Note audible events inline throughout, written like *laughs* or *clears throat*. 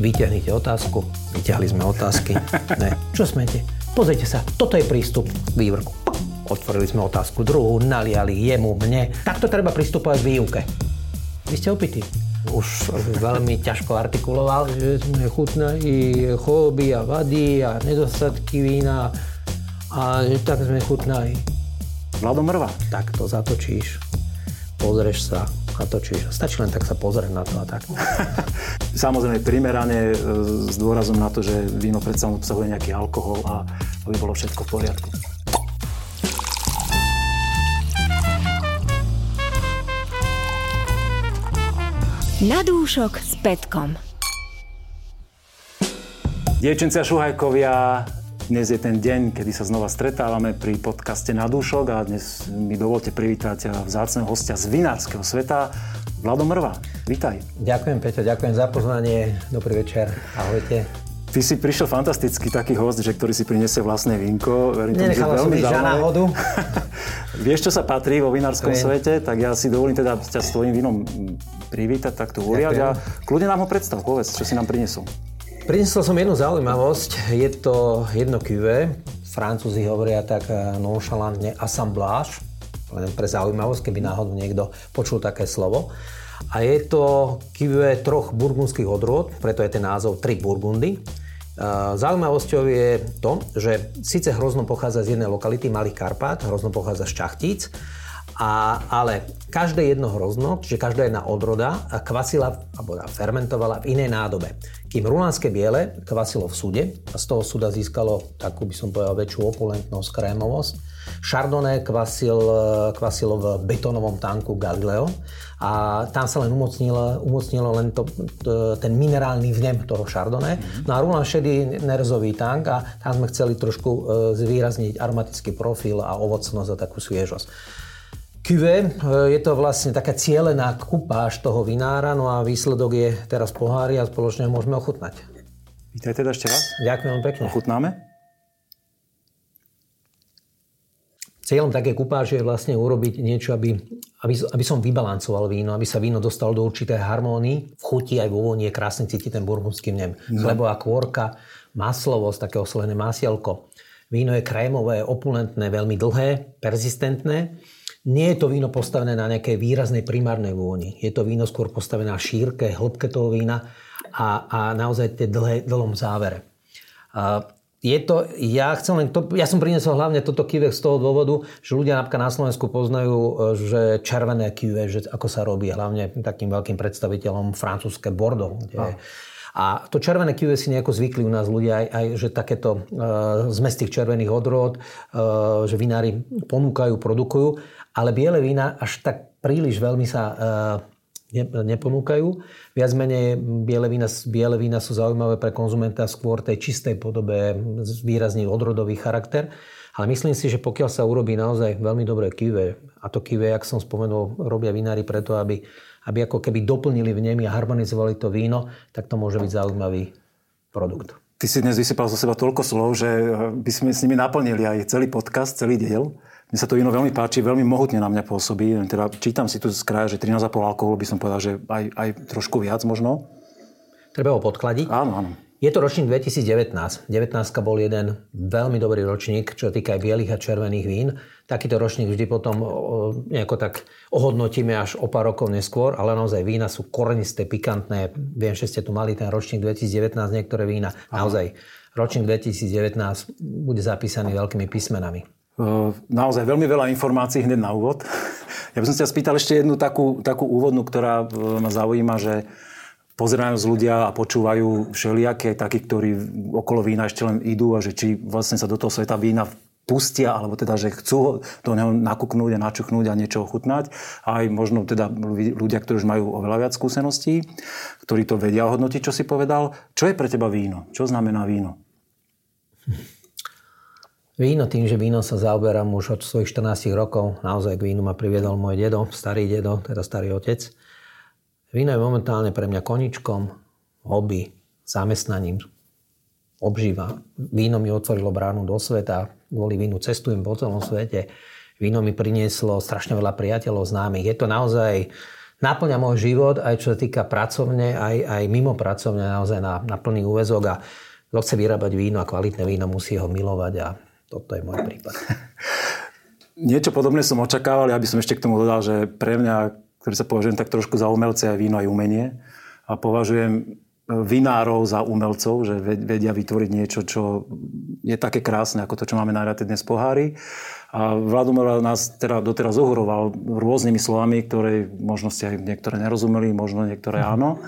Vyťahnite otázku. Vyťahli sme otázky. ne. Čo smete? Pozrite sa, toto je prístup k vývrku. Otvorili sme otázku druhú, naliali jemu, mne. Takto treba pristupovať k výuke. Vy ste opití. Už veľmi ťažko artikuloval, že sme chutnali choroby a vady a nedostatky vína a tak sme chutnali. Vlado Mrva. Tak to zatočíš, pozrieš sa, natočíš. Stačí len tak sa pozrieť na to a tak. *laughs* Samozrejme primerane e, s dôrazom na to, že víno predsa obsahuje nejaký alkohol a aby bolo všetko v poriadku. Na dúšok s Petkom. Dievčenci a šuhajkovia, dnes je ten deň, kedy sa znova stretávame pri podcaste Na dúšok a dnes mi dovolte privítať vzácného hostia z vinárskeho sveta, Vlado Mrva. Vítaj. Ďakujem, Peťo, ďakujem za pozvanie. Dobrý večer. Ahojte. Ty si prišiel fantastický taký host, že ktorý si prinesie vlastné vínko. Verím som ísť za náhodu. Vieš, čo sa patrí vo vinárskom svete, tak ja si dovolím teda ťa s tvojim vínom privítať, takto uriať a kľudne nám ho predstav, povedz, čo si nám prinesol. Prinesol som jednu zaujímavosť, je to jedno QV, francúzi hovoria tak eh, nonchalantne assemblage, len pre zaujímavosť, keby náhodou niekto počul také slovo. A je to QV troch burgundských odrôd, preto je ten názov Tri Burgundy. Zaujímavosťou je to, že síce hrozno pochádza z jednej lokality Malých Karpát, hrozno pochádza z Čachtíc, a, ale každé jedno hrozno, čiže každá jedna odroda kvasila alebo fermentovala v inej nádobe. Kým rulánske biele kvasilo v súde a z toho súda získalo takú by som povedal väčšiu opulentnosť, krémovosť. Chardonnay kvasil, kvasilo v betónovom tanku Galileo a tam sa len umocnilo, umocnilo len to, ten minerálny vnem toho Chardonnay. Mm-hmm. No a Rulan šedý nerzový tank a tam sme chceli trošku e, zvýrazniť aromatický profil a ovocnosť a takú sviežosť. Cuvée, je to vlastne taká cielená kupáž toho vinára, no a výsledok je teraz pohári a spoločne ho môžeme ochutnať. Vítajte teda ešte raz. Ďakujem pekne. Ochutnáme? Cieľom také kupáže je vlastne urobiť niečo, aby, aby, aby som vybalancoval víno, aby sa víno dostalo do určitej harmónii. V chuti aj vo vôni je krásne cítiť ten burgundský vnem. No. Chlebová kôrka, maslovosť, také oslené masielko. Víno je krémové, opulentné, veľmi dlhé, persistentné. Nie je to víno postavené na nejakej výraznej primárnej vôni. Je to víno skôr postavené na šírke, hĺbke toho vína a, a naozaj tie dlhé, dlhom závere. A je to, ja chcem len to, ja som priniesol hlavne toto kive z toho dôvodu, že ľudia napríklad na Slovensku poznajú, e, že červené kive, že ako sa robí, hlavne takým veľkým predstaviteľom francúzske Bordeaux. Kde, a to červené kive si nejako zvykli u nás ľudia aj, aj že takéto uh, zmes tých červených odrôd, uh, že vinári ponúkajú, produkujú, ale biele vína až tak príliš veľmi sa uh, neponúkajú. Viac menej biele vína, biele vína sú zaujímavé pre konzumenta skôr tej čistej podobe, výrazný odrodový charakter. Ale myslím si, že pokiaľ sa urobí naozaj veľmi dobré kive, a to kive, jak som spomenul, robia vinári preto, aby, aby ako keby doplnili v nemi a harmonizovali to víno, tak to môže byť zaujímavý produkt. Ty si dnes vysypal zo seba toľko slov, že by sme s nimi naplnili aj celý podcast, celý diel. Mne sa to víno veľmi páči, veľmi mohutne na mňa pôsobí. Teda čítam si tu z kraja, že 13,5 alkoholu by som povedal, že aj, aj trošku viac možno. Treba ho podkladiť? Áno, áno. Je to ročník 2019. 19 bol jeden veľmi dobrý ročník, čo týka aj bielých a červených vín. Takýto ročník vždy potom nejako tak ohodnotíme až o pár rokov neskôr, ale naozaj vína sú korenisté, pikantné. Viem, že ste tu mali ten ročník 2019, niektoré vína. Naozaj, ročník 2019 bude zapísaný veľkými písmenami. Naozaj veľmi veľa informácií hneď na úvod. *laughs* Ja by som sa spýtal ešte jednu takú, takú úvodnú, ktorá ma zaujíma, že pozerajú z ľudia a počúvajú všelijaké, takí, ktorí okolo vína ešte len idú a že či vlastne sa do toho sveta vína pustia, alebo teda, že chcú do neho nakúknúť a načuchnúť a niečo ochutnať. Aj možno teda ľudia, ktorí už majú oveľa viac skúseností, ktorí to vedia hodnotiť, čo si povedal. Čo je pre teba víno? Čo znamená víno? *laughs* Víno, tým, že víno sa zaoberám už od svojich 14 rokov, naozaj k vínu ma priviedol môj dedo, starý dedo, teda starý otec. Víno je momentálne pre mňa koničkom, hobby, zamestnaním, obžíva. Víno mi otvorilo bránu do sveta, kvôli vínu cestujem po celom svete. Víno mi prinieslo strašne veľa priateľov známych. Je to naozaj naplňa môj život, aj čo sa týka pracovne, aj, aj mimo pracovne, naozaj na, na plný úvezok a kto chce vyrábať víno a kvalitné víno, musí ho milovať a toto je môj prípad. *laughs* Niečo podobné som očakával, aby som ešte k tomu dodal, že pre mňa, ktorý sa považujem tak trošku za umelce, aj víno, aj umenie. A považujem vinárov za umelcov, že vedia vytvoriť niečo, čo je také krásne, ako to, čo máme najradšej dnes pohári. A Vladomir nás teda doteraz ohoroval rôznymi slovami, ktoré možno ste aj niektoré nerozumeli, možno niektoré *laughs* áno.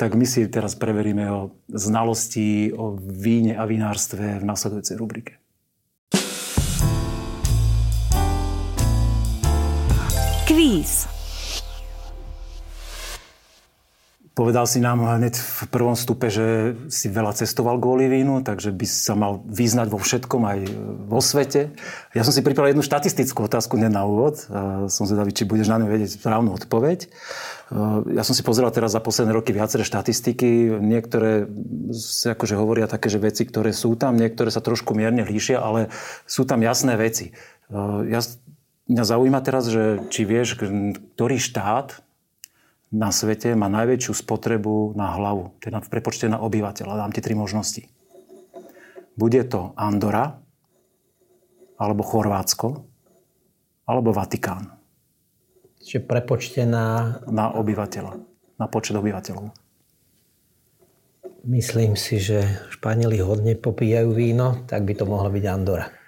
tak my si teraz preveríme o znalosti o víne a vinárstve v nasledujúcej rubrike. Kvíz. Povedal si nám hneď v prvom stupe, že si veľa cestoval kvôli vínu, takže by sa mal vyznať vo všetkom aj vo svete. Ja som si pripravil jednu štatistickú otázku hneď na úvod. Som zvedavý, či budeš na ňu vedieť správnu odpoveď. Ja som si pozeral teraz za posledné roky viaceré štatistiky. Niektoré sa akože hovoria také, že veci, ktoré sú tam, niektoré sa trošku mierne líšia, ale sú tam jasné veci. Ja, mňa zaujíma teraz, že či vieš, ktorý štát na svete má najväčšiu spotrebu na hlavu, teda v prepočte na obyvateľa. Dám ti tri možnosti. Bude to Andora, alebo Chorvátsko, alebo Vatikán. Čiže prepočte na... Na obyvateľa, na počet obyvateľov. Myslím si, že Španieli hodne popíjajú víno, tak by to mohla byť Andora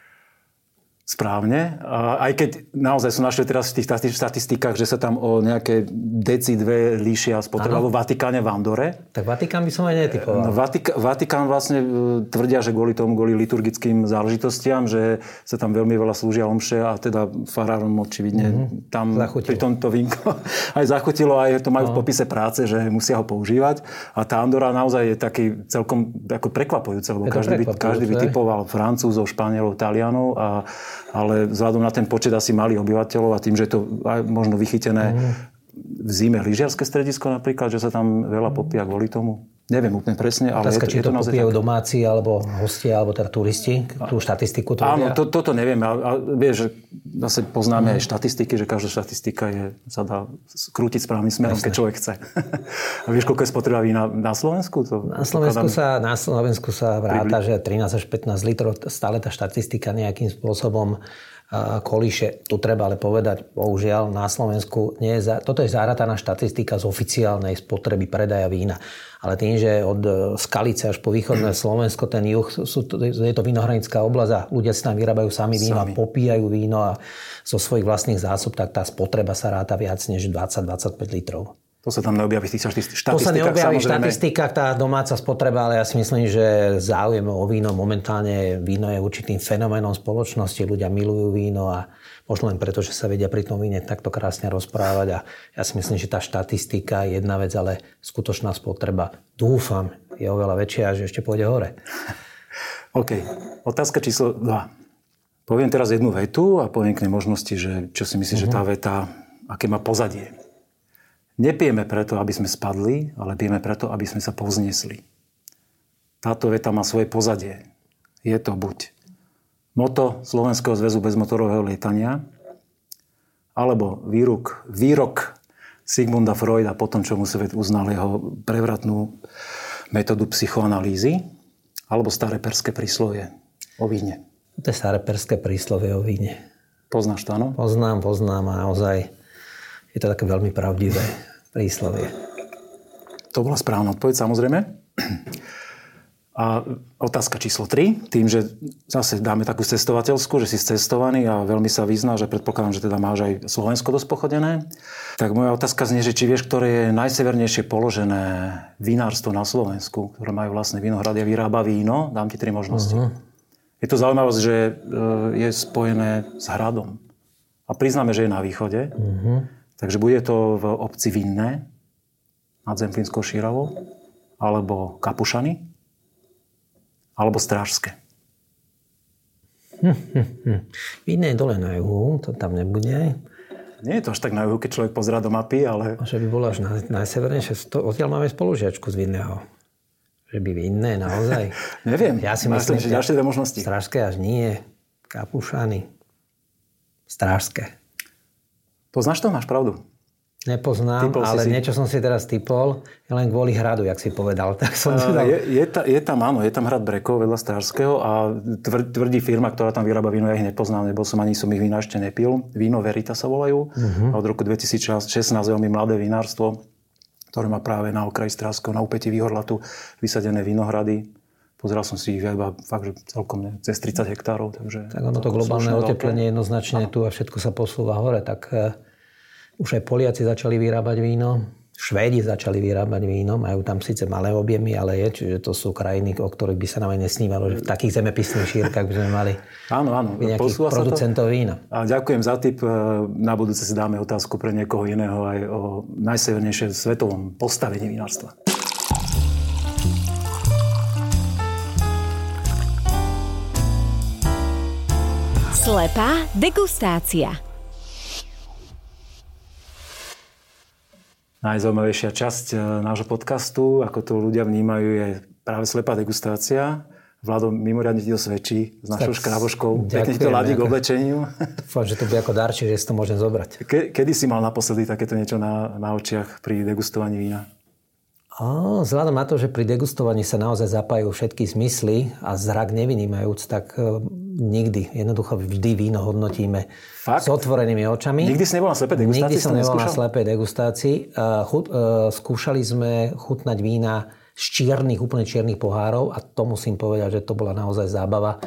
správne. Aj keď naozaj som našiel teraz v tých štatistikách, že sa tam o nejaké deci dve líšia spotreba vo Vatikáne v Andore. Tak Vatikán by som aj netypoval. No, Vatik- Vatikán vlastne e, tvrdia, že kvôli tomu, kvôli liturgickým záležitostiam, že sa tam veľmi veľa slúžia omše a teda farárom očividne mm-hmm. tam zachutilo. pri tomto vínko *laughs* aj zachutilo, aj to majú no. v popise práce, že musia ho používať. A tá Andora naozaj je taký celkom ako prekvapujúce, lebo každý by, každý by typoval Francúzov, Španielov, Talianov a ale vzhľadom na ten počet asi malých obyvateľov a tým, že je to aj možno vychytené mm. v zime lyžiarske stredisko napríklad, že sa tam veľa popíja kvôli tomu. Neviem úplne presne, ale Otázka, je to, či je to, to popíjajú tak... domáci, alebo hostia, alebo teda turisti, tú štatistiku to Áno, to, toto neviem. A, a vieš, že zase poznáme mm. aj štatistiky, že každá štatistika je, sa dá krútiť správnym smerom, Jasne. keď človek chce. *laughs* a vieš, koľko je spotreba vína na Slovensku? To, na, Slovensku sa, na Slovensku sa vráta, že 13 až 15 litrov, stále tá štatistika nejakým spôsobom kolíše. Tu treba ale povedať, bohužiaľ na Slovensku nie je za, toto je zárataná štatistika z oficiálnej spotreby predaja vína. Ale tým, že od e, Skalice až po východné *clears throat* Slovensko, ten juh, sú, je to vinohranická oblasť a ľudia si tam vyrábajú sami víno sami. a popíjajú víno a zo svojich vlastných zásob, tak tá spotreba sa ráta viac než 20-25 litrov. To sa tam neobjaví v tých štatistikách. To sa neobjaví v štatistikách, tá domáca spotreba, ale ja si myslím, že záujem o víno momentálne, víno je určitým fenoménom spoločnosti. Ľudia milujú víno a možno len preto, že sa vedia pri tom víne takto krásne rozprávať. A ja si myslím, že tá štatistika je jedna vec, ale skutočná spotreba, dúfam, je oveľa väčšia a že ešte pôjde hore. *laughs* OK. Otázka číslo 2. Poviem teraz jednu vetu a poviem k nej možnosti, že čo si myslíš, uh-huh. že tá mhm. veta, aké má pozadie. Nepijeme preto, aby sme spadli, ale pijeme preto, aby sme sa povznesli. Táto veta má svoje pozadie. Je to buď moto Slovenského zväzu bezmotorového lietania, alebo výrok, výrok Sigmunda Freuda po tom, čo mu svet uznal jeho prevratnú metódu psychoanalýzy, alebo staré perské príslovie o víne. To je staré perské príslovie o víne. Poznáš to, áno? Poznám, poznám a naozaj je to také veľmi pravdivé príslovie. To bola správna odpoveď, samozrejme. A otázka číslo 3, tým, že zase dáme takú cestovateľskú, že si cestovaný a veľmi sa vyzná, že predpokladám, že teda máš aj Slovensko dosť pochodené, tak moja otázka znie, že či vieš, ktoré je najsevernejšie položené vinárstvo na Slovensku, ktoré majú vlastné vinohrady a vyrába víno. Dám ti tri možnosti. Uh-huh. Je to zaujímavosť, že e, je spojené s hradom. A priznáme, že je na východe. Uh-huh. Takže bude to v obci Vinné nad Zemplínskou Šíravou, alebo Kapušany, alebo Strážske. Hm, hm, hm. Vinné je dole na juhu, to tam nebude. Nie je to až tak na juhu, keď človek pozerá do mapy, ale... Že by bola až na, najsevernejšie. Odtiaľ máme spolužiačku z Vinného. Že by Vinné, naozaj. *laughs* Neviem. Ja si myslím, že ďalšie dve možnosti. Strážske až nie. Kapušany. Strážske. Poznáš to? Máš pravdu. Nepoznám, Typol si ale si? niečo som si teraz typol, len kvôli hradu, jak si povedal. *laughs* Tak som si Uh, dal... Je, je, ta, je tam, áno, je tam hrad Brekov vedľa Strážského a tvr, tvrdí firma, ktorá tam vyrába víno, ja ich nepoznám, nebol som ani som ich vína ešte nepil. Víno Verita sa volajú. Uh-huh. Od roku 2016 veľmi mladé vinárstvo, ktoré má práve na okraji Strážského, na úpeti Výhorlatu vysadené vinohrady. Pozeral som si ich iba fakt, že celkom ne, cez 30 hektárov. Takže Tak ono to globálne oteplenie jednoznačne tu a všetko sa posúva hore, tak eh, už aj Poliaci začali vyrábať víno, Švédi začali vyrábať víno, majú tam síce malé objemy, ale je, čiže to sú krajiny, o ktorých by sa nám aj nesnívalo, že v takých zemepisných šírkach by sme mali Áno, áno. nejakých to. producentov vína. A ďakujem za tip. Na budúce si dáme otázku pre niekoho iného aj o najsevernejšie svetovom postavení vinárstva. Slepá degustácia. Najzaujímavejšia časť e, nášho podcastu, ako to ľudia vnímajú, je práve slepá degustácia. Vlado, mimoriadne ti to svedčí s našou Tak, škráboškou. Pekne to ladí k oblečeniu. *laughs* Dúfam, že to bude ako darček, že si to môžem zobrať. Ke, kedy si mal naposledy takéto niečo na, na očiach pri degustovaní vína? Ó, vzhľadom na to, že pri degustovaní sa naozaj zapájajú všetky zmysly a zrak nevynímajúc, tak e, nikdy, jednoducho vždy víno hodnotíme Fakt? s otvorenými očami. Nikdy si nebol na slepej degustácii? Nikdy som nebol na slepej degustácii. Uh, chut, uh, skúšali sme chutnať vína z čiernych, úplne čiernych pohárov a to musím povedať, že to bola naozaj zábava,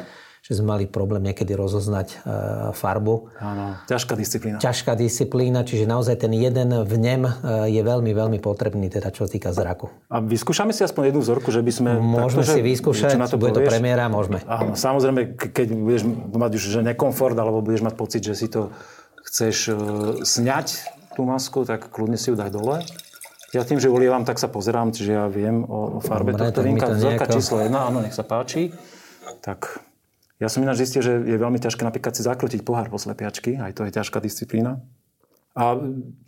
že sme mali problém niekedy rozoznať uh, farbu. Áno, ťažká disciplína. Ťažká disciplína, čiže naozaj ten jeden vnem uh, je veľmi, veľmi potrebný, teda čo sa týka zraku. A vyskúšame si aspoň jednu vzorku, že by sme... Môžeme takto, si vyskúšať, na to bude to povieš? premiéra, môžeme. Áno, samozrejme, ke- keď budeš mať už že nekomfort, alebo budeš mať pocit, že si to chceš e, sňať, tú masku, tak kľudne si ju daj dole. Ja tým, že ulievam, tak sa pozerám, čiže ja viem o, farbe Dobre, tohto vínka. to Vzorka nejako- číslo 1, áno, nech sa páči. Tak ja som ináč zistil, že je veľmi ťažké napríklad si zakrútiť pohár po slepiačky, aj to je ťažká disciplína. A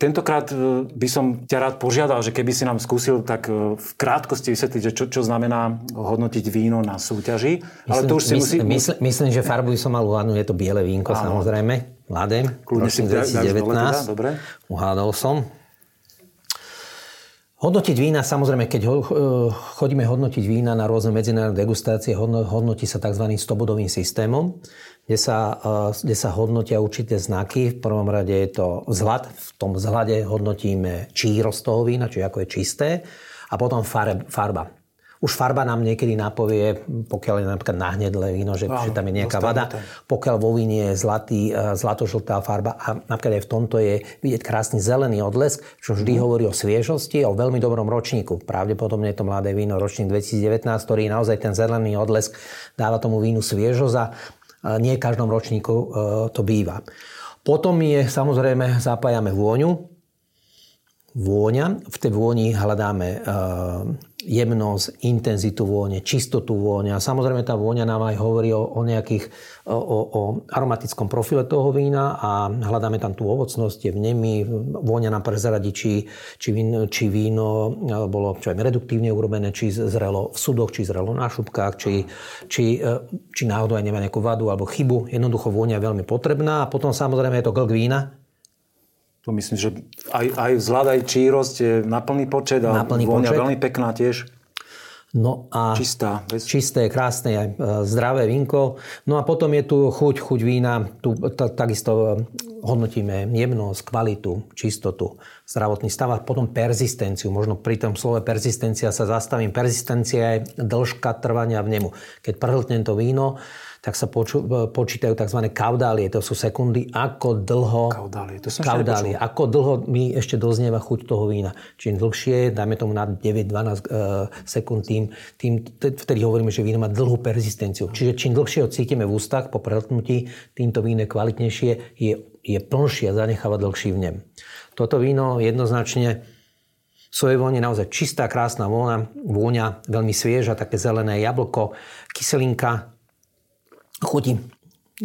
tentokrát e, by som ťa rád požiadal, že keby si nám skúsil tak e, v krátkosti vysvetliť, že čo, čo znamená hodnotiť víno na súťaži. Ale to už si musí... myslím, myslím, myslím, že farbu som mal uhádnuť, je to biele vínko, Áno. samozrejme, mladé, ročník daj- dáš dole teda, dobre. Uhádol som. Hodnotiť vína, samozrejme, keď ho, e, chodíme hodnotiť vína na rôzne medzinárodné degustácie, hodno- hodnotí sa tzv. stobodovým systémom, kde sa, e, kde sa hodnotia určité znaky. V prvom rade je to vzhľad. V tom vzhľade hodnotíme čírosť toho vína, čiže ako je čisté. A potom farb, farba. Už farba nám niekedy napovie, pokiaľ je napríklad nahnedlé víno, že, Áno, že tam je nejaká vada. Pokiaľ vo víne je zlatý, e, zlatožltá farba a napríklad aj v tomto je vidieť krásny zelený odlesk, čo vždy Mhm. hovorí o sviežosti a o veľmi dobrom ročníku. Pravdepodobne je to mladé víno ročník 2019, ktorý naozaj ten zelený odlesk dáva tomu vínu sviežosť a e, nie v každom ročníku e, to býva. Potom je samozrejme zapájame vôňu, vôňa. V tej vôni hľadáme jemnosť, intenzitu vône, čistotu vône. A samozrejme tá vôňa nám aj hovorí o, o nejakých, o, o, aromatickom profile toho vína a hľadáme tam tú ovocnosť, tie vnemy. Vôňa nám prezradí, či, či, víno, či víno bolo čo aj reduktívne urobené, či zrelo v sudoch, či zrelo na šupkách, či, či, e, či náhodou aj nemá nejakú vadu alebo chybu. Jednoducho vôňa je veľmi potrebná. A potom samozrejme je to glk vína, To myslím, že aj, aj vzhľad, aj čírosť je na plný počet a Na plný vôňa počet. veľmi pekná tiež. No a Čistá. Bez... čisté, krásne, aj e, zdravé vínko. No a potom je tu chuť, chuť vína. Tu t- takisto e, hodnotíme jemnosť, kvalitu, čistotu, zdravotný stav a potom persistenciu. Možno pri tom slove persistencia sa zastavím. Persistencia je dĺžka trvania v nemu. Keď prhltnem to víno, tak sa poču, e, počítajú tzv. kaudálie, to sú sekundy, ako dlho... Kaudálie, to som kaudálie, ako dlho mi ešte doznieva chuť toho vína. Čím dlhšie, dajme tomu na 9-12 e, sekúnd, tým, tým, vtedy hovoríme, že víno má dlhú persistenciu. Čiže čím dlhšie ho cítime v ústach po prehltnutí, týmto víno je kvalitnejšie, je, je plnšie a zanecháva dlhší vnem. Toto víno jednoznačne svojej vône naozaj čistá, krásna vôňa, vôňa veľmi svieža, také zelené jablko, kyselinka, chutí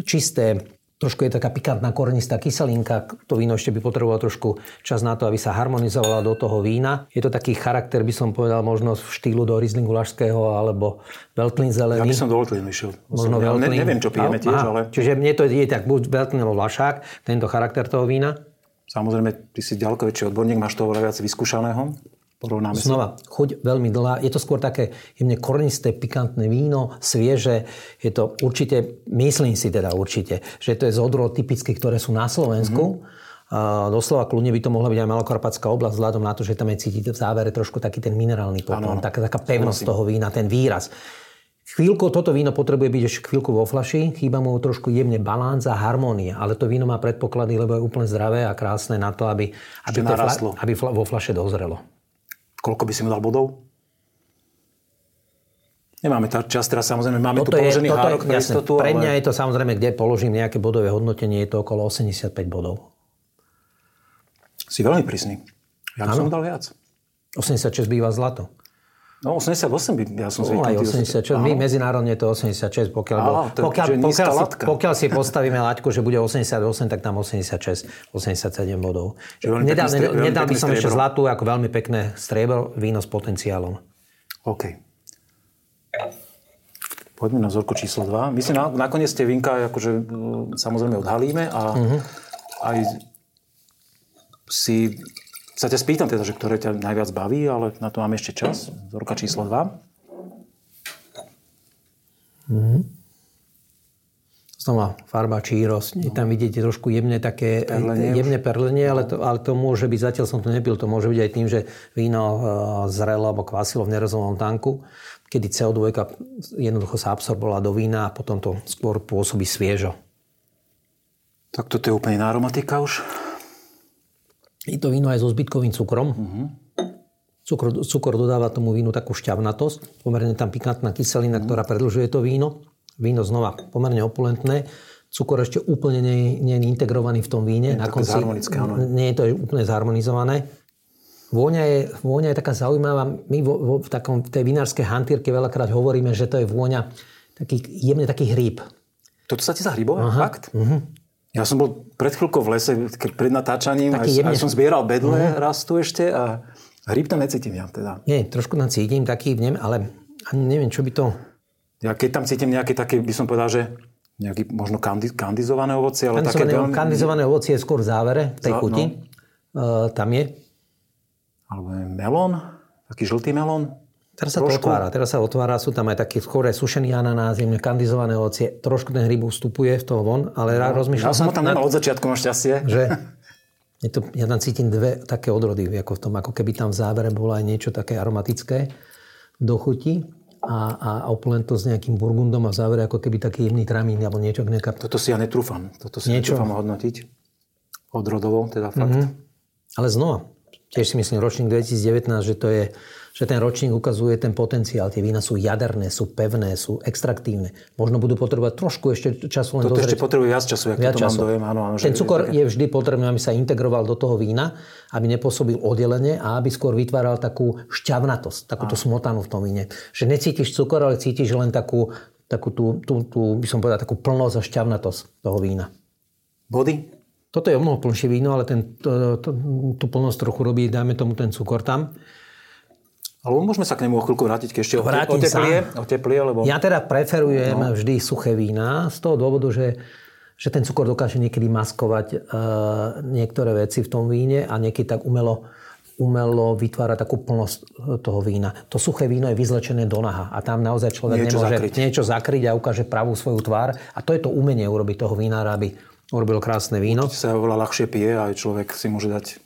čisté, trošku je taká pikantná korenistá kyselinka. To víno ešte by potrebovalo trošku čas na to, aby sa harmonizovalo do toho vína. Je to taký charakter, by som povedal, možno v štýlu do Rieslingu Lašského alebo Veltlin Ja zelený. by som do Veltlín išiel. Možno ja ne, neviem, čo pijeme tiež, Aha, ale Čiže mne to je tak buď Veltlin alebo Vlašák, tento charakter toho vína. Samozrejme, ty si ďaleko väčší odborník, máš toho viac vyskúšaného. Porovnáme Znova, si. chuť veľmi dlhá. Je to skôr také jemne kornisté, pikantné víno, svieže. Je to určite, myslím si teda určite, že to je z odrôd typické, ktoré sú na Slovensku. Mm-hmm. A doslova kľudne by to mohla byť aj Malokarpatská oblasť, vzhľadom na to, že tam je cítiť v závere trošku taký ten minerálny poklon, taká, taká pevnosť toho vína, ten výraz. Chvíľku toto víno potrebuje byť ešte chvíľku vo flaši, chýba mu trošku jemne balánc a harmónia, ale to víno má predpoklady, lebo je úplne zdravé a krásne na to, aby, aby, to fla, aby vo flaše dozrelo. Koľko by si mu dal bodov? Nemáme tak čas, teraz samozrejme máme toto tu položený je, hárok pre istotu. Pre mňa ale... je to samozrejme, kde položím nejaké bodové hodnotenie, je to okolo 85 bodov. Si veľmi prísny. Ja by som dal viac. 86 býva zlato. No 88 by, ja som zvyknutý. 86, my medzinárodne to 86, pokiaľ, Aha, to, pokiaľ, pokiaľ, si, pokiaľ si *laughs* postavíme laťku, že bude 88, tak tam 86, 87 bodov. Nedal, strie, nedal by som ešte zlatú, ako veľmi pekné striebro, víno s potenciálom. OK. Poďme na vzorku číslo 2. My si na, nakoniec tie vinka akože, samozrejme odhalíme a uh-huh. aj si sa ťa spýtam teda, že ktoré ťa najviac baví, ale na to máme ešte čas. Vzorka číslo 2. Mm-hmm. Znova farba, čírosť. No. Tam vidíte trošku jemné také, perlenie jemné perlenie, ale to, ale to môže byť, zatiaľ som to nepil, to môže byť aj tým, že víno e, zrelo alebo kvasilo v nerozovom tanku, kedy CO2 jednoducho sa absorbovala do vína a potom to skôr pôsobí sviežo. Tak toto je úplne aromatika už. Je to víno aj so zbytkovým cukrom. Uh-huh. Cukor, cukor dodáva tomu vínu takú šťavnatosť. Pomerne tam pikantná kyselina, uh-huh. ktorá predlžuje to víno. Víno znova pomerne opulentné. Cukor ešte úplne nie, nie je integrovaný v tom víne. Nie, Na konci, nie je to úplne zharmonizované. Vôňa je, vôňa je taká zaujímavá. My vo, vo, v, takom, v tej vinárskej hantýrke veľakrát hovoríme, že to je vôňa taký, jemne taký hríb. Toto sa ti za hríbové? Fakt? Uh-huh. Ja som bol pred chvíľkou v lese, pred natáčaním, aj, aj som zbieral bedle, mm. raz tu ešte a hryb tam necítim ja teda. Nie, trošku tam cítim taký v nem, ale ani neviem, čo by to... Ja keď tam cítim nejaké také, by som povedal, že nejaký možno kandi, kandizované ovocie, ale kandizované, také... Veľmi... Kandizované ovocie je skôr v závere tej Zá, chuti. No. Uh, tam je. Alebo melón, taký žltý melón. Teraz sa trošku... to otvára, teraz sa otvára, sú tam aj také skôr sušený ananás, jemne kandizované ovocie. Trošku ten hryb ustupuje z toho von, ale no, rozmýšľam... Ja som ho tam nemal od začiatku, máš šťastie. Že *laughs* je to, ja tam cítim dve také odrody, ako v tom, ako keby tam v závere bolo aj niečo také aromatické do chuti a, a opulento s nejakým burgundom a v závere ako keby taký jemný tramín alebo niečo. Nejaká... Toto si ja netrúfam. Toto si niečo... netrúfam hodnotiť. Odrodovo, teda fakt. Mm-hmm. Ale znova, tiež si myslím ročník 2019, že to je že ten ročník ukazuje ten potenciál. Tie vína sú jaderné, sú pevné, sú extraktívne. Možno budú potrebovať trošku ešte času len Toto dozrieť. ešte potrebuje viac času, viac času. mám dojem. Áno, áno, ten cukor je, je vždy potrebný, aby sa integroval do toho vína, aby nepôsobil oddelenie a aby skôr vytváral takú šťavnatosť, takúto smotanu v tom víne. Že necítiš cukor, ale cítiš len takú, takú tú, tú, tú, by som povedal, takú plnosť a šťavnatosť toho vína. Body? Toto je o mnoho plnšie víno, ale ten, to, to, tú plnosť trochu robí, dajme tomu ten cukor tam. Ale môžeme sa k nemu o chvíľku vrátiť, keď ešte Vrátim oteplie, sa. oteplie, lebo... Ja teda preferujem no. vždy suché vína z toho dôvodu, že, že ten cukor dokáže niekedy maskovať uh, niektoré veci v tom víne a niekedy tak umelo umelo vytvára takú plnosť e, toho vína. To suché víno je vyzlečené do naha a tam naozaj človek niečo nemôže zakryť. niečo zakryť a ukáže pravú svoju tvár. A to je to umenie urobiť toho vínára, aby urobil krásne víno. Sa oveľa ľahšie pije a človek si môže dať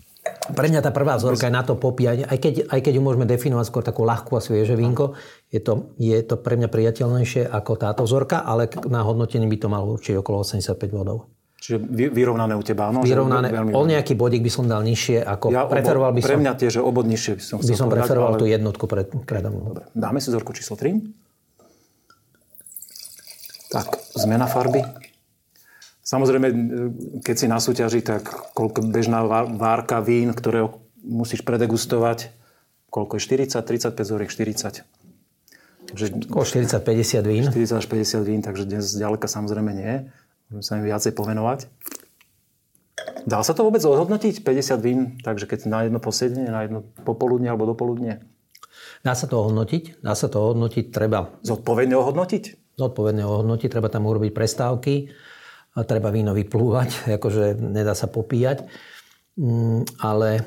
pre mňa tá prvá vzorka je na to popíjať, aj keď, aj keď ju môžeme definovať skôr takú ľahkú a svieže vínko, je to, je to pre mňa priateľnejšie ako táto vzorka, ale na hodnotení by to malo určite okolo 85 bodov. Čiže vyrovnané u teba, áno? Vyrovnané. Veľmi, o nejaký bodík by som dal nižšie, ako ja preferoval by som... Pre mňa tiež obod nižšie by som chcel By som preferoval ale... tú jednotku pred kredom. Dobre, dáme si vzorku číslo 3. Tak, zmena farby. Samozrejme, keď si na súťaži, tak koľko bežná várka vín, ktoré musíš predegustovať, koľko je 40, 35 zoriek, 40. Takže, Okolo 40-50 vín. 40 až 50 vín, takže dnes ďaleka samozrejme nie. Môžeme sa im viacej povenovať. Dá sa to vôbec ohodnotiť? 50 vín, takže keď na jedno posedenie, na jedno popoludne alebo dopoludne? Dá sa to ohodnotiť. Dá sa to ohodnotiť, treba... Zodpovedne ohodnotiť? Zodpovedne ohodnotiť, treba tam urobiť prestávky treba víno vyplúvať, *laughs* akože nedá sa popíjať. Mm, ale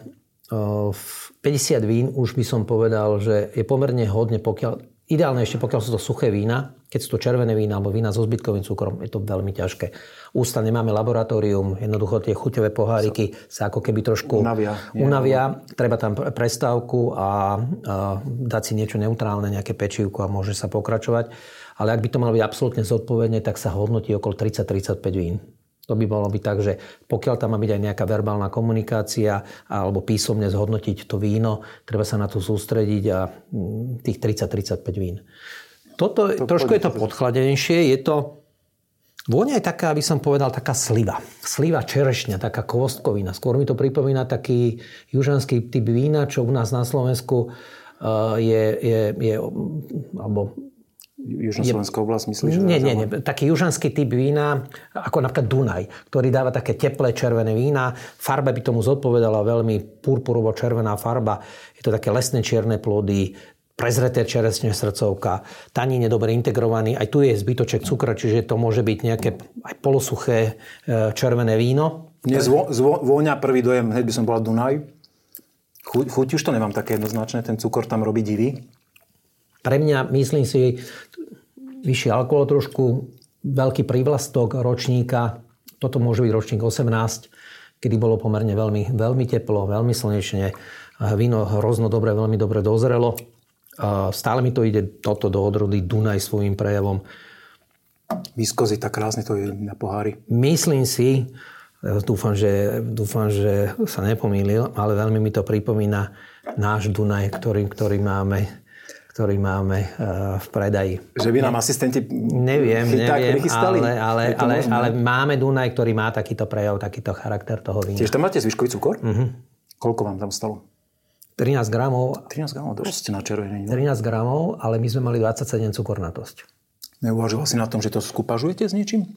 v 50 vín už by som povedal, že je pomerne hodne, pokiaľ, ideálne ešte pokiaľ sú to suché vína, keď sú to červené vína alebo vína so zbytkovým cukrom, je to veľmi ťažké. Ústa nemáme laboratórium, jednoducho tie chuťové poháriky sa ako keby trošku unavia. unavia. Treba tam prestávku a, a dať si niečo neutrálne, nejaké pečívko a môže sa pokračovať. Ale ak by to malo byť absolútne zodpovedne, tak sa hodnotí okolo 30-35 vín. To by bolo byť tak, že pokiaľ tam má byť aj nejaká verbálna komunikácia alebo písomne zhodnotiť to víno, treba sa na to sústrediť a mm, tých 30-35 vín. Toto, to trošku je to podchladenejšie, je to Vôňa je taká, aby som povedal, taká sliva. Sliva čerešňa, taká kvostkovina. Skôr mi to pripomína taký južanský typ vína, čo u nás na Slovensku eh, je, je, je alebo Južnoslovenská oblasť, myslíš? Nie, nie, nie. Taký južanský typ vína, ako napríklad Dunaj, ktorý dáva také teplé červené vína. Farba by tomu zodpovedala veľmi purpurovo-červená farba. Je to také lesné čierne plody, prezreté čeresne srdcovka, tanín je dobre integrovaný, aj tu je zbytoček cukra, čiže to môže byť nejaké aj polosuché e, červené víno. Mne zvo, zvo, vôňa prvý dojem, hneď by som bola Dunaj. Chuť už to nemám také jednoznačné, ten cukor tam robí divý. Pre mňa, myslím si, vyšší alkohol trošku, veľký prívlastok ročníka, toto môže byť ročník 18, kedy bolo pomerne veľmi, veľmi teplo, veľmi slnečne, víno hrozno dobre, veľmi dobre dozrelo. Stále mi to ide toto do odrody Dunaj svojím prejavom. Viskozita, krásne to je na pohári. Myslím si, dúfam že, dúfam, že sa nepomýlil, ale veľmi mi to pripomína náš Dunaj, ktorý, ktorý máme ktorý máme eh, v predaji. Že by nám asistenti neviem, chyták, neviem, ale, ale, ale, ale máme Dunaj, ktorý má takýto prejav, takýto charakter toho vína. Tiež tam máte zvyškový cukor? Uh-huh. Koľko vám tam stalo? 13 gramov. 13 gramov, dosť na červený. 13 gramov, ale my sme mali 27 cukornatosť. Neuvažoval si na tom, že to skupažujete s niečím?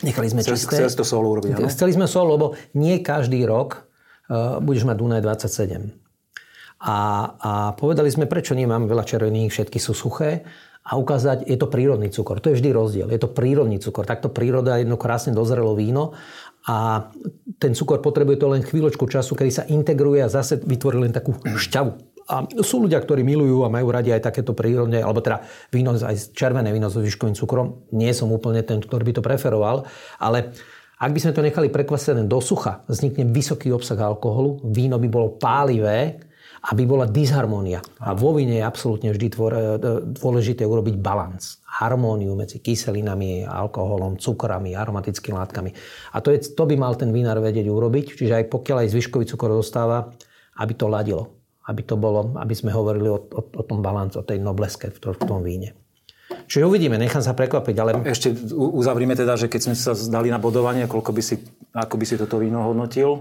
Nechali sme Chceli, čisté. Chceli to sol urobiť? Chceli sme sol, lebo nie každý rok uh, budeš mať Dunaj 27. A, a povedali sme, prečo nemáme veľa červených, všetky sú suché a ukázať, je to prírodný cukor. To je vždy rozdiel. Je to prírodný cukor. Takto príroda jedno krásne dozrelo víno a ten cukor potrebuje to len chvíľočku času, kedy sa integruje a zase vytvorí len takú šťavu. A sú ľudia, ktorí milujú a majú radi aj takéto prírodné, alebo teda víno, aj červené víno so zvyškovým cukrom. Nie som úplne ten, ktorý by to preferoval, ale ak by sme to nechali prekvasené do sucha, vznikne vysoký obsah alkoholu, víno by bolo pálivé aby bola disharmónia. A vo víne je absolútne vždy tvor, e, dôležité urobiť balans. Harmóniu medzi kyselinami, alkoholom, cukrami, aromatickými látkami. A to, je, to by mal ten vinár vedieť urobiť. Čiže aj pokiaľ aj zvyškový cukor dostáva, aby to ladilo. Aby to bolo, aby sme hovorili o, o, o tom balancu, o tej nobleske v, v tom víne. Čiže uvidíme, nechám sa prekvapiť. Ale... Ešte uzavrime teda, že keď sme sa zdali na bodovanie, koľko by si, ako by si toto víno hodnotil?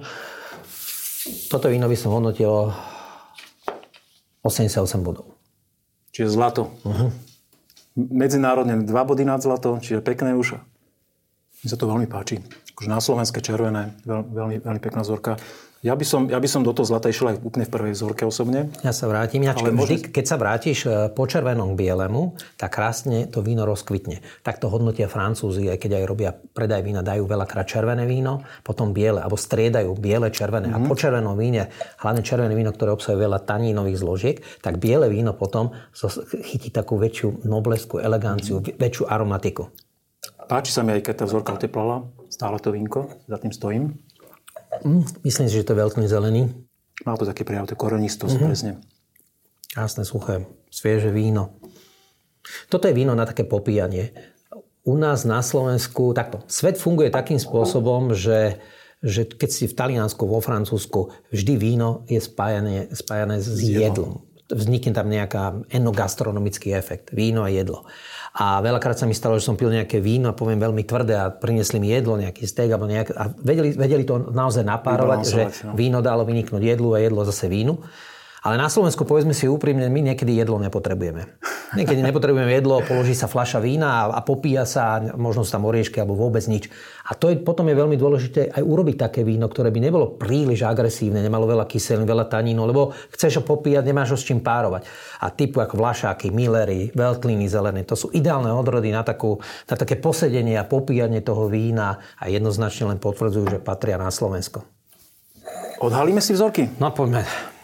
Toto víno by som hodnotil 88 bodov. Čiže zlato. Uh-huh. Medzinárodne dva body nad zlato, čiže pekné už. Mi sa to veľmi páči. Akože na slovenské červené, veľ, veľmi, veľmi pekná zorka. Ja by, som, ja by som do toho zlata išiel aj úplne v prvej vzorke osobne. Ja sa vrátim. Ináč, Ale vždy, môže... keď sa vrátiš e, po červenom k bielemu, tak krásne to víno rozkvitne. Tak to hodnotia Francúzi, aj keď aj robia predaj vína, dajú veľakrát červené víno, potom biele, alebo striedajú biele, červené. Mm-hmm. A po červenom víne, hlavne červené víno, ktoré obsahuje veľa tanínových zložiek, tak biele víno potom chytí takú väčšiu noblesku, eleganciu, mm-hmm. väčšiu aromatiku. Páči sa mi aj keď tá vzorka oteplala, stále to vínko, za tým stojím. Mm, myslím si, že to je veľký zelený. Má to také prejav, to korenistosť, mm-hmm. presne. Krásne, suché, svieže víno. Toto je víno na také popíjanie. U nás na Slovensku, takto, svet funguje takým spôsobom, že že keď si v Taliansku, vo Francúzsku, vždy víno je spájané, spájané s jedlom. Vznikne tam nejaká enogastronomický efekt. Víno a jedlo. A veľakrát sa mi stalo, že som pil nejaké víno a poviem veľmi tvrdé a priniesli mi jedlo, nejaký steak alebo nejaké, a vedeli, vedeli to naozaj napárovať, že no. víno dalo vyniknúť jedlu a jedlo zase vínu. Ale na Slovensku, povedzme si úprimne, my niekedy jedlo nepotrebujeme. Niekedy nepotrebujeme jedlo, položí sa fľaša vína a, popíja sa, možno sú tam oriešky alebo vôbec nič. A to je, potom je veľmi dôležité aj urobiť také víno, ktoré by nebolo príliš agresívne, nemalo veľa kyselín, veľa tanínu, lebo chceš ho popíjať, nemáš ho s čím párovať. A typu ako vlašáky, millery, veľtliny zelené, to sú ideálne odrody na, takú, na také posedenie a popíjanie toho vína a jednoznačne len potvrdzujú, že patria na Slovensko. Odhalíme si vzorky? No poďme.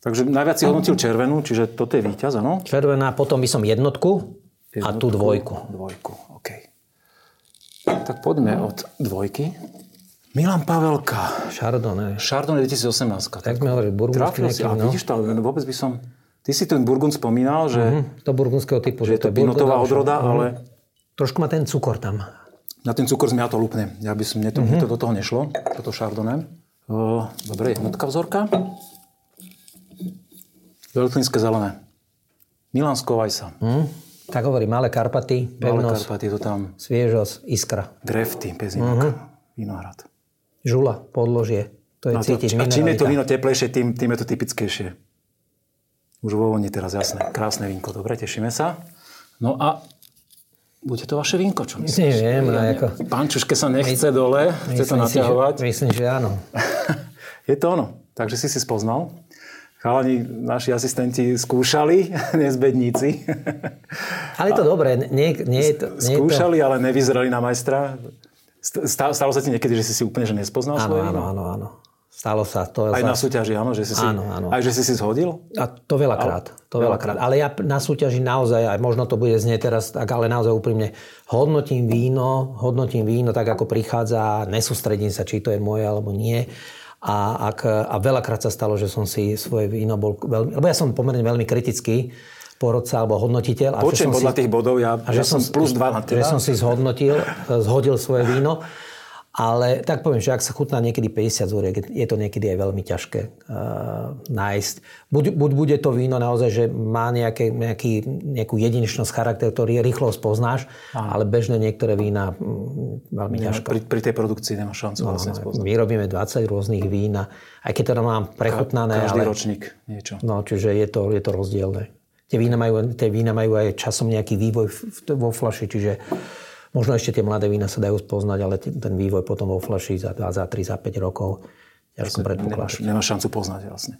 Takže najviac si hodnotil červenú, čiže toto je víťaz, áno? Červená, potom by som jednotku, jednotku a tú dvojku. Dvojku, OK. Tak poďme od dvojky. Milan Pavelka. Chardonnay. Chardonnay 2018. Tak sme hovorili, burgundský a no. vidíš to, ale vôbec by som... Ty si ten Burgund spomínal, že, Mhm, To burgundského typu. že je to pinotová odroda, ale Trošku má ten cukor tam. na ten cukor sme ja to lúpnem. Ja by som, mne to, mne to do toho nešlo, toto Chardonnay. O, dobre, jednotka vzorka. Veľtlínske zelené. Milan Skovajsa. Hm? Tak hovorí, malé Karpaty, Malé pevnosť, Karpaty, je to tam sviežosť, iskra. Grefty, Pezinok, Vinohrad. Žula, podložie. To je No to, cítiť a čím je to víno teplejšie, tým, tým je to typickejšie. Už vo voni teraz, jasné. Krásne vínko, dobre, tešíme sa. No a bude to vaše vínko, čo myslíš? Neviem, no ako... Pán Čuške sa nechce dole, chce to Myslím si, že- naťahovať. Myslím, že áno. *laughs* je to ono. Takže si si spoznal. Chalani, naši asistenti skúšali, *laughs* nezbedníci. Ale je to dobré. Nie, nie je to, nie je to... skúšali, ale nevyzerali na majstra. St- Stalo, sa ti niekedy, že si si úplne že nespoznal Áno, svoje áno, áno, áno. Stalo sa. To Aj na zas- súťaži, áno, že si si, Áno, áno. aj že si si zhodil? A to veľakrát. To veľakrát. Ale ja na súťaži naozaj, aj možno to bude znieť teraz, tak ale naozaj úprimne, hodnotím víno, hodnotím víno tak, ako prichádza, nesústredím sa, či to je moje alebo nie. A, ak, a veľakrát sa stalo, že som si svoje víno bol veľmi... Lebo ja som pomerne veľmi kritický porodca alebo hodnotiteľ. A že Počujem podľa si- tých bodov, ja, a ja som plus 2 na Že teba. som si zhodnotil, zhodil svoje víno. Ale tak poviem, že ak sa chutná niekedy 50 zúriek, je to niekedy aj veľmi ťažké uh, nájsť. Buď, buď bude to víno naozaj, že má nejaké, nejaký, nejakú jedinečnosť charakter, ktorý rýchlo spoznáš, ale bežné niektoré vína mm, veľmi ťažko. Pri, pri tej produkcii nemá šancu No, vlastne spoznať. My robíme 20 rôznych vín, a aj keď teda mám prechutnané, Každý ale, ročník niečo. no, čiže je to, je to rozdielne. Tie vína, majú, tie vína majú aj časom nejaký vývoj v, v, vo flaši, čiže možno ešte tie mladé vína sa dajú spoznať, ale ten vývoj potom vo flaši za 2, za 3, za 5 rokov ťažko predpokladať. Nemáš, nemáš šancu poznať vlastne.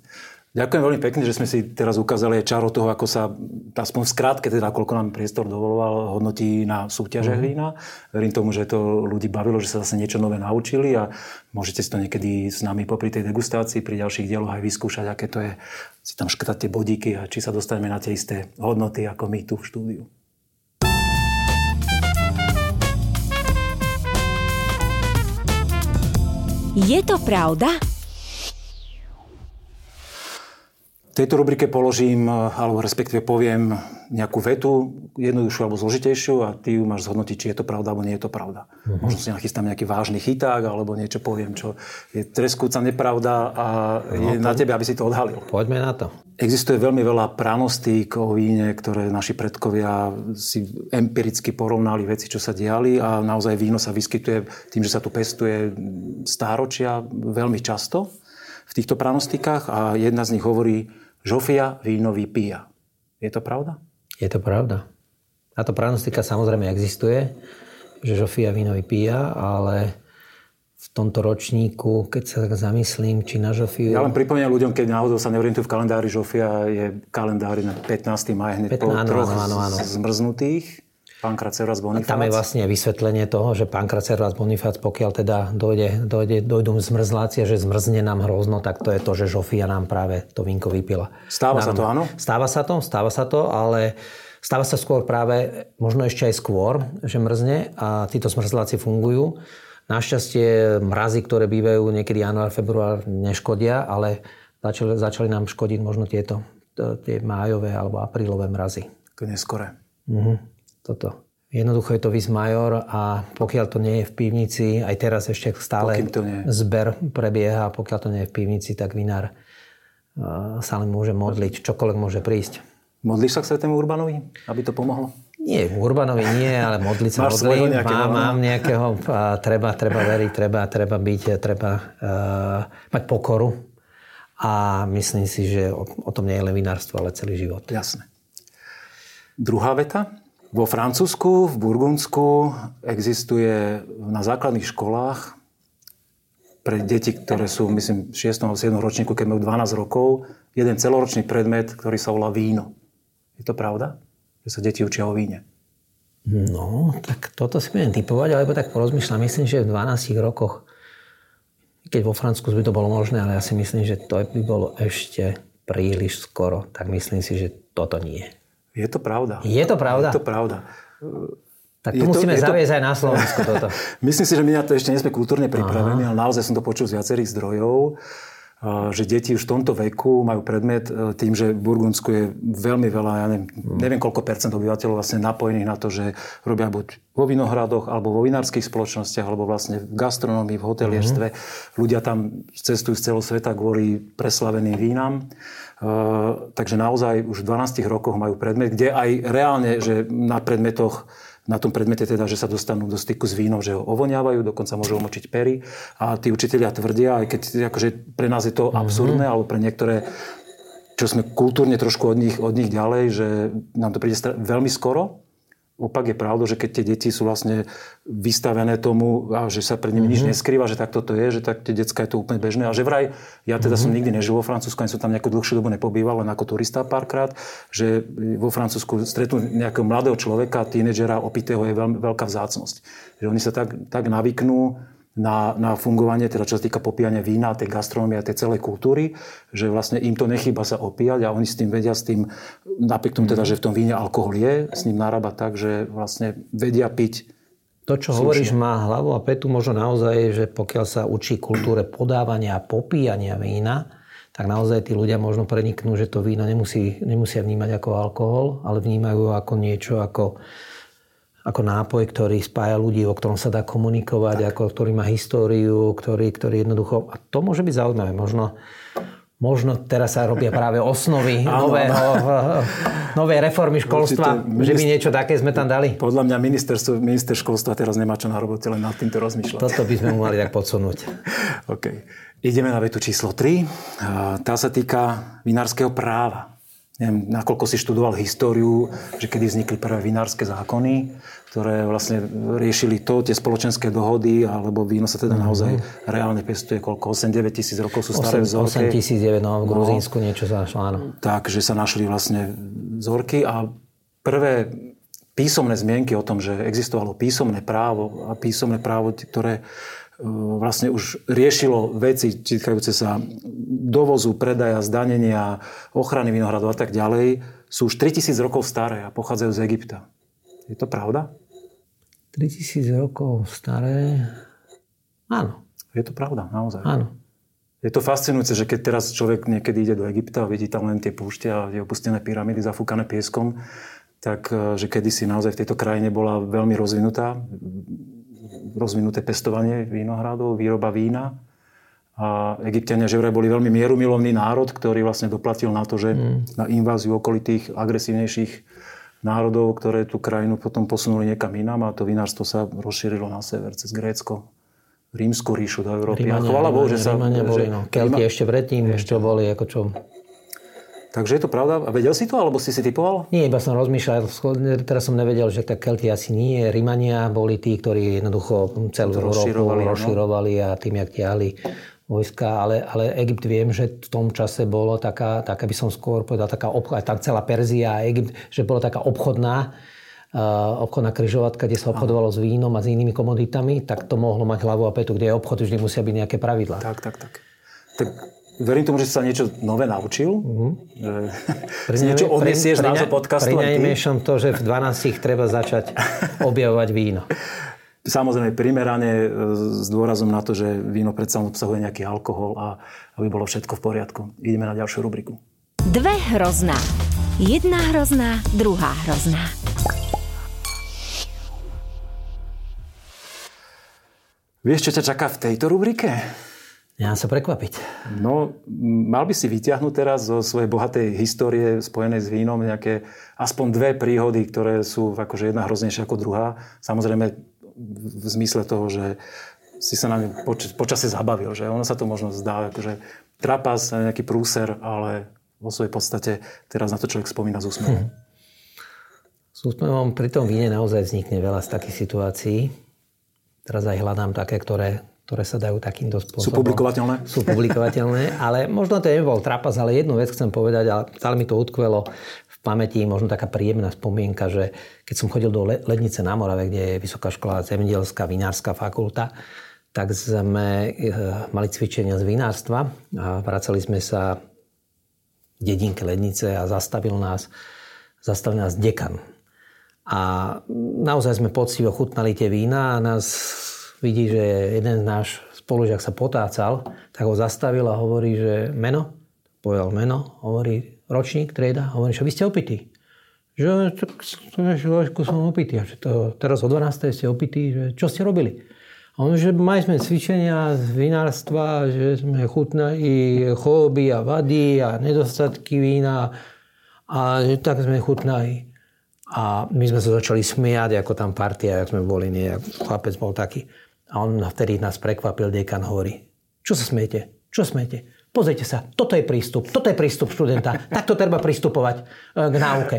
Ďakujem veľmi pekne, že sme si teraz ukázali aj čaro toho, ako sa, aspoň v skrátke, teda koľko nám priestor dovoloval, hodnotí na súťaže mm-hmm. vína. Verím tomu, že to ľudí bavilo, že sa zase niečo nové naučili a môžete si to niekedy s nami popri tej degustácii, pri ďalších dieloch aj vyskúšať, aké to je si tam škrtať tie bodíky a či sa dostaneme na tie isté hodnoty ako my tu v štúdiu. Je to pravda? Tejto rubrike položím, alebo respektíve poviem nejakú vetu, jednoduchšiu alebo zložitejšiu a ty ju máš zhodnotiť, či je to pravda alebo nie je to pravda. Uh-huh. Možno si nachystám nejaký vážny chyták alebo niečo poviem, čo je treskúca nepravda a no, je na tebe, aby si to odhalil. Poďme na to. Existuje veľmi veľa pranostík o víne, ktoré naši predkovia si empiricky porovnali veci, čo sa diali a naozaj víno sa vyskytuje tým, že sa tu pestuje stáročia veľmi často v týchto pranostikách a jedna z nich hovorí Žofia víno vypíja. Je to pravda? Je to pravda. Táto pranostika samozrejme existuje, že Žofia víno vypíja, ale v tomto ročníku, keď sa tak zamyslím, či na Žofiu... Ja len pripomínam ľuďom, keď náhodou sa neorientujú v kalendári, Žofia je kalendári na 15. maj hneď 15, po áno, troch áno, áno. zmrznutých. Pán Kraceras Bonifác. Tam je vlastne vysvetlenie toho, že pán Kracervás Bonifác, pokiaľ teda dojde, dojde, dojdú zmrzlácia, že zmrzne nám hrozno, tak to je to, že Žofia nám práve to vínko vypila. Stáva sa to, áno? Stáva sa to, stáva sa to, ale stáva sa skôr práve, možno ešte aj skôr, že mrzne a títo zmrzláci fungujú. Našťastie mrazy, ktoré bývajú niekedy január, február, neškodia, ale začali, začali nám škodiť možno tieto tie májové alebo aprílové mrazy. Neskore. Mhm, toto. Jednoducho je to vis major a pokiaľ to nie je v pivnici, aj teraz ešte stále zber prebieha, a pokiaľ to nie je v pivnici, tak vinár uh, sa len môže modliť, čokoľvek môže prísť. Modlíš sa k svetému Urbanovi, aby to pomohlo? Nie, Urbanovi nie, ale modliť sa Máš modlím. nejakého, Mám, mám nejakého, a treba, treba veriť, treba, treba byť, treba uh, mať pokoru. A myslím si, že o, o tom nie je len vinárstvo, ale celý život. Jasné. Druhá veta. Vo Francúzsku, v Burgundsku existuje na základných školách pre deti, ktoré sú, myslím, v 6. alebo 7. ročníku, keď majú 12 rokov, jeden celoročný predmet, ktorý sa volá víno. Je to pravda? Že sa deti učia o víne. No, tak toto si budem typovať, alebo tak porozmýšľam. Myslím, že v 12 rokoch Keď vo Francúzsku by to bolo možné, ale ja si myslím, že to by bolo ešte príliš skoro. Tak myslím si, že toto nie. Je to pravda. Je to pravda? Je to pravda. Tak to, to musíme to, zaviesť to... aj na Slovensku toto. *laughs* Myslím si, že my na to ešte nie sme kultúrne pripravení, Aha. ale naozaj som to počul z viacerých zdrojov že deti už v tomto veku majú predmet e, tým, že v Burgundsku je veľmi veľa, ja neviem, neviem koľko percent obyvateľov vlastne napojených na to, že robia buď vo vinohradoch, alebo vo vinárskych spoločnostiach, alebo vlastne v gastronómii, v hotelierstve. Mm-hmm. Ľudia tam cestujú z celého sveta kvôli preslaveným vínam. Uh, takže naozaj už v 12 rokoch majú predmet, kde aj reálne, že na predmetoch na tom predmete teda, že sa dostanú do styku s vínom, že ho ovoniavajú, dokonca môžu omočiť pery. A tí učitelia tvrdia, aj keď akože pre nás je to mm-hmm. absurdné, alebo pre niektoré, čo sme kultúrne trošku od nich, od nich ďalej, že nám to príde veľmi skoro, opak je pravdou, že keď tie deti sú vlastne vystavené tomu, a že sa pred nimi mm-hmm. nič mhm. neskrýva, že tak toto je, že tak tie decka je to úplne bežné. A že vraj, ja teda mm-hmm. som nikdy nežil vo Francúzsku, ani som tam nejakú dlhšiu dobu nepobýval, len ako turista párkrát, že vo Francúzsku stretnú nejakého mladého človeka, tínedžera, opitého je veľmi veľká vzácnosť. Že oni sa tak, tak navyknú na, na fungovanie, teda čo sa týka popíjania vína, tej gastronómie a tej celej kultúry, že vlastne im to nechýba sa opíjať a oni s tým vedia, s tým, napriek tomu teda, že v tom víne alkohol je, s ním narába tak, že vlastne vedia piť to, čo slušne. hovoríš, má hlavu a petu možno naozaj, že pokiaľ sa učí kultúre podávania a popíjania vína, tak naozaj tí ľudia možno preniknú, že to víno nemusí, nemusia vnímať ako alkohol, ale vnímajú ako niečo, ako ako nápoj, ktorý spája ľudí, o ktorom sa dá komunikovať, ako, ktorý má históriu, ktorý, ktorý jednoducho... A to môže byť zaujímavé. Možno, možno teraz sa robia práve osnovy nového, novej reformy školstva, Určite, že by niečo také sme tam dali. Podľa mňa ministerstvo, minister školstva teraz nemá čo na robote, len nad týmto rozmýšľať. Toto by sme mali tak podsunúť. *laughs* OK. Ideme na vetu číslo 3. Tá sa týka vinárskeho práva neviem, nakoľko si študoval históriu, že kedy vznikli prvé vinárske zákony, ktoré vlastne riešili to, tie spoločenské dohody, alebo víno sa teda mm-hmm. naozaj reálne pestuje, koľko, 8-9 tisíc rokov sú staré 8, vzorky. 8 tisíc no, v no. Gruzínsku no, niečo sa našlo, áno. Tak, že sa našli vlastne vzorky a prvé písomné zmienky o tom, že existovalo písomné právo a písomné právo, ktoré vlastne už riešilo veci týkajúce sa dovozu, predaja, zdanenia, ochrany vinohradov a tak ďalej, sú už 3000 rokov staré a pochádzajú z Egypta. Je to pravda? 3000 rokov staré? Áno. Je to pravda, naozaj. Áno. Je to fascinujúce, že keď teraz človek niekedy ide do Egypta a vidí tam len tie púšte a tie opustené pyramídy zafúkané pieskom, tak eh, že kedysi naozaj v tejto krajine bola veľmi rozvinutá rozvinuté pestovanie vinohradov, výroba vína. A Egyptiania že vraj boli veľmi mierumilovný národ, ktorý vlastne doplatil na to, že mm. na inváziu okolitých agresívnejších národov, ktoré tú krajinu potom posunuli niekam inám a to vinárstvo sa rozšírilo na sever cez Grécko, Rímsku ríšu do Európy. Rímania, a chvala Bohu, že sa... Rímania boli, no. Kelti ešte predtým, ešte boli ako čo Takže je to pravda? A vedel si to, alebo si si typoval? Nie, iba som rozmýšľal. Teraz som nevedel, že tak Kelti asi nie. Rimania boli tí, ktorí jednoducho celú rozširovali, Európu rozširovali no? a tým, jak tiahli vojska, ale, ale Egypt viem, že v tom čase bolo taká, taká by som skôr povedal, taká obchod, tak celá Perzia a Egypt, že bola taká obchodná, uh, obchodná kryžovatka, kde sa obchodovalo Aha. s vínom a s inými komoditami, tak to mohlo mať hlavu a petu, kde je obchod, vždy musia byť nejaké pravidlá. Tak, tak, tak. Tak Verím tomu, že si sa niečo nové naučil. Si niečo odnesieš z nášho podcastu. Pri to, že v 12 treba začať objavovať víno. *laughs* Samozrejme primerane e, s dôrazom na to, že víno predsa obsahuje nejaký alkohol a aby bolo všetko v poriadku. Ideme na ďalšiu rubriku. Dve hrozná. Jedna hrozná, druhá hrozná. Vieš, čo ťa čaká v tejto rubrike? Ja sa prekvapiť. No, mal by si vyťahnuť teraz zo svojej bohatej histórie spojenej s vínom nejaké aspoň dve príhody, ktoré sú akože jedna hroznejšia ako druhá. Samozrejme v zmysle toho, že si sa na ne poč- počase zabavil, že ono sa to možno zdá akože trapas, nejaký prúser, ale vo svojej podstate teraz na to človek spomína z úsmevom. Hm. S úsmevom pri tom víne naozaj vznikne veľa z takých situácií. Teraz aj hľadám také, ktoré ktoré sa dajú takýmto spôsobom. Sú publikovateľné? Sú publikovateľné, ale možno to nebol trapas, ale jednu vec chcem povedať, ale stále mi to utkvelo pamäti, možno taká príjemná spomienka, že keď som chodil do Lednice na Morave, kde je Vysoká škola, zemedielská, vinárska fakulta, tak sme e, mali cvičenia z vinárstva a vracali sme sa v dedinke Lednice a zastavil nás, zastavil nás dekan. A naozaj sme poctivo chutnali tie vína a nás vidí, že jeden z náš spolužiak sa potácal, tak ho zastavil a hovorí, že meno, povedal meno, hovorí ročník, trieda, hovorí, že vy ste opití. Že tak, som opitý. A že to, teraz o 12. ste opití, že čo ste robili? A on, že mali sme cvičenia z vinárstva, že sme chutnali choroby a vady a nedostatky vína a že tak sme chutnali. A my sme sa začali smiať, ako tam partia, ako sme boli, nie, chlapec bol taký. A on vtedy nás prekvapil, dekan hovorí, čo sa smiete? Čo smiete? Pozrite sa, toto je prístup, toto je prístup študenta. Takto treba pristupovať e, k náuke.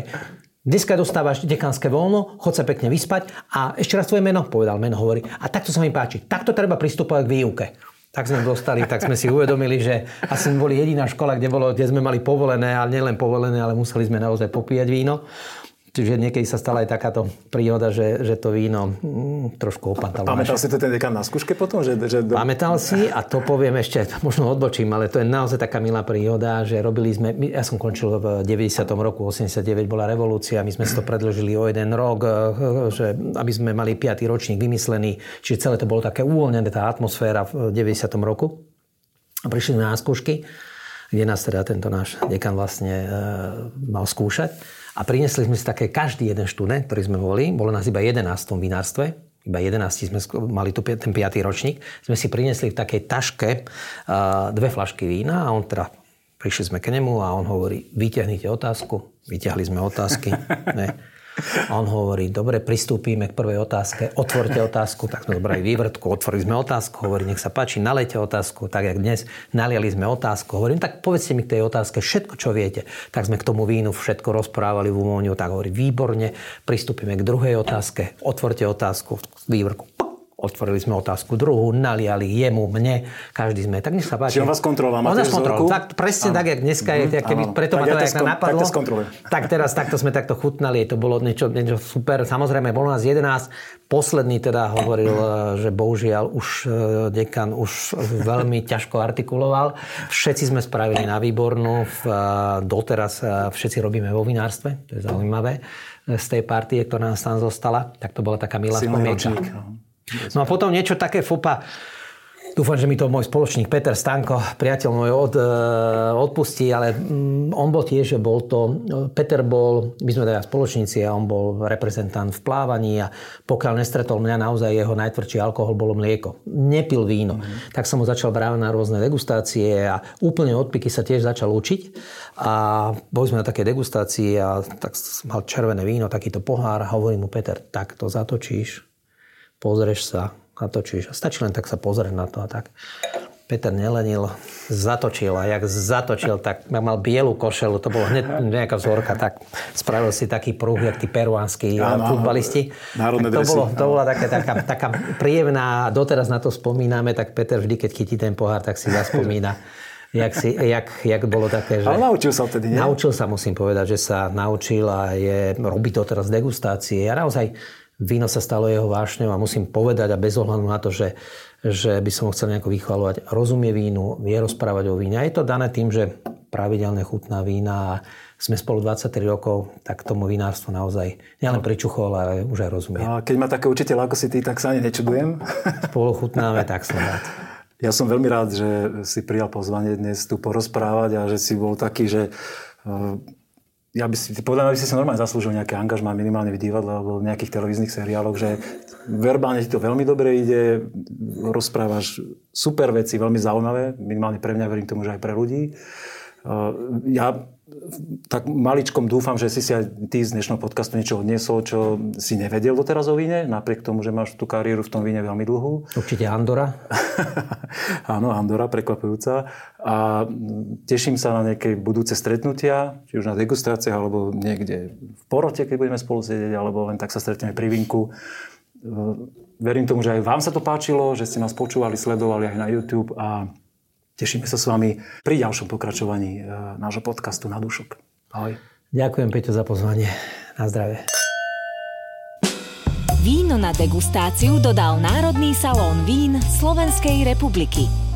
Dneska dostávaš dekanské voľno, chod sa pekne vyspať a ešte raz tvoje meno, povedal meno, hovorí. A takto sa mi páči, takto treba pristupovať k výuke. Tak sme dostali, tak sme si uvedomili, že asi sme boli jediná škola, kde, bolo, kde sme mali povolené, ale nielen povolené, ale museli sme naozaj popíjať víno. Čiže niekedy sa stala aj takáto príhoda, že, že to víno mm, trošku opatalo. Pamätal si to ten dekan na skúške potom? Že, že do... Pamätal si a to poviem ešte, možno odbočím, ale to je naozaj taká milá príhoda, že robili sme, ja som končil v 90. roku, 89 bola revolúcia, my sme si to predložili o jeden rok, eh, že aby sme mali 5. ročník vymyslený, čiže celé to bolo také uvoľnené, tá atmosféra v 90. roku. A prišli sme na skúšky, kde nás teda tento náš dekan vlastne e, mal skúšať. A priniesli sme si také, každý jeden študent, ktorý sme boli, bolo nás iba 11 v tom vinárstve, iba 11 sme mali tu ten 5. ročník, sme si priniesli v takej taške dve flašky vína a on teda prišli sme k nemu a on hovorí, vyťahnite otázku, vyťahli sme otázky. *laughs* Ne. A on hovorí, dobre, pristúpime k prvej otázke, otvorte otázku, tak sme zobrali vývrtku, otvorili sme otázku, hovorí, nech sa páči, nalejte otázku, tak jak dnes, naliali sme otázku, hovorím, tak povedzte mi k tej otázke všetko, čo viete. Tak sme k tomu vínu všetko rozprávali v umóniu, tak hovorí, výborne, pristúpime k druhej otázke, otvorte otázku, vývrtku, Otvorili sme otázku druhú, naliali jemu, mne, každý sme. Tak nech sa páči. Čiže on vás kontroloval, On nás kontroloval. Tak, presne tak, jak dneska je, mm, keby, preto tak ma to ja tak napadlo. Tak, tak teraz takto sme takto chutnali, to bolo niečo, niečo super. Samozrejme, bolo nás 11. Posledný teda hovoril, *clears throat* eh, že bohužiaľ už eh, dekan už veľmi ťažko artikuloval. Všetci sme spravili na výbornú. Eh, doteraz všetci robíme vo vinárstve, to je zaujímavé z tej partie, ktorá nás tam zostala. Tak to bola taká milá spomienka. No a potom niečo také fopa, Dúfam, že mi to môj spoločník Peter Stanko, priateľ môj, od, e, odpustí, ale mm, on bol tiež, bol to, Peter bol, my sme teda spoločníci a on bol reprezentant v plávaní a pokiaľ nestretol mňa, naozaj jeho najtvrdší alkohol bolo mlieko. Nepil víno. Mm. Tak som mu začal brávať na rôzne degustácie a úplne od piky sa tiež začal učiť. A boli sme na také degustácii a tak mal červené víno, takýto pohár a hovorí mu Peter, tak to zatočíš, pozrieš sa, natočíš. Stačí len tak sa pozrieť na to a tak. Peter nelenil, zatočil a jak zatočil, tak mal bielu košelu, to bolo hneď nejaká vzorka, tak spravil si taký prúh, jak tí peruánsky futbalisti. Národné to, bolo, to bola také, taká, taká príjemná, doteraz na to spomíname, tak Peter vždy, keď chytí ten pohár, tak si zaspomína. Jak, si, jak, jak bolo také, že... Ale naučil sa vtedy, nie? Naučil sa, musím povedať, že sa naučil a je, robí to teraz degustácie. A naozaj víno sa stalo jeho vášňou a musím povedať a bez ohľadu na to, že, že by som ho chcel nejako vychvalovať, rozumie vínu, vie rozprávať o víne. A je to dané tým, že pravidelne chutná vína a sme spolu 23 rokov, tak tomu vinárstvo naozaj nielen pričuchol, ale už aj rozumie. A keď má také učiteľ ako si ty, tak sa ani nečudujem. *laughs* *laughs* Spolu chutnáme, tak som rád. Ja som veľmi rád, že si prijal pozvanie dnes tu porozprávať a že si bol taký, že ja by si, podľa mňa by si sa normálne zaslúžil nejaké angažmá minimálne v divadle alebo v nejakých televíznych seriáloch, že verbálne ti to veľmi dobre ide, rozprávaš super veci, veľmi zaujímavé, minimálne pre mňa, verím tomu, že aj pre ľudí. Ja tak maličkom dúfam, že si si aj ty z dnešného podcastu niečo odniesol, čo si nevedel doteraz o víne, napriek tomu, že máš tú kariéru v tom víne veľmi dlhú. Určite Andora. *laughs* Áno, Andora, prekvapujúca. A teším sa na nejaké budúce stretnutia, či už na degustáciách, alebo niekde v porote, keď budeme spolu sedieť, alebo len tak sa stretneme pri vinku. Verím tomu, že aj vám sa to páčilo, že ste nás počúvali, sledovali aj na YouTube a Tešíme sa s vami pri ďalšom pokračovaní e, nášho podcastu na dušok. Ahoj. Ďakujem Peťo za pozvanie. Na zdravie. Víno na degustáciu dodal Národný salón vín Slovenskej republiky.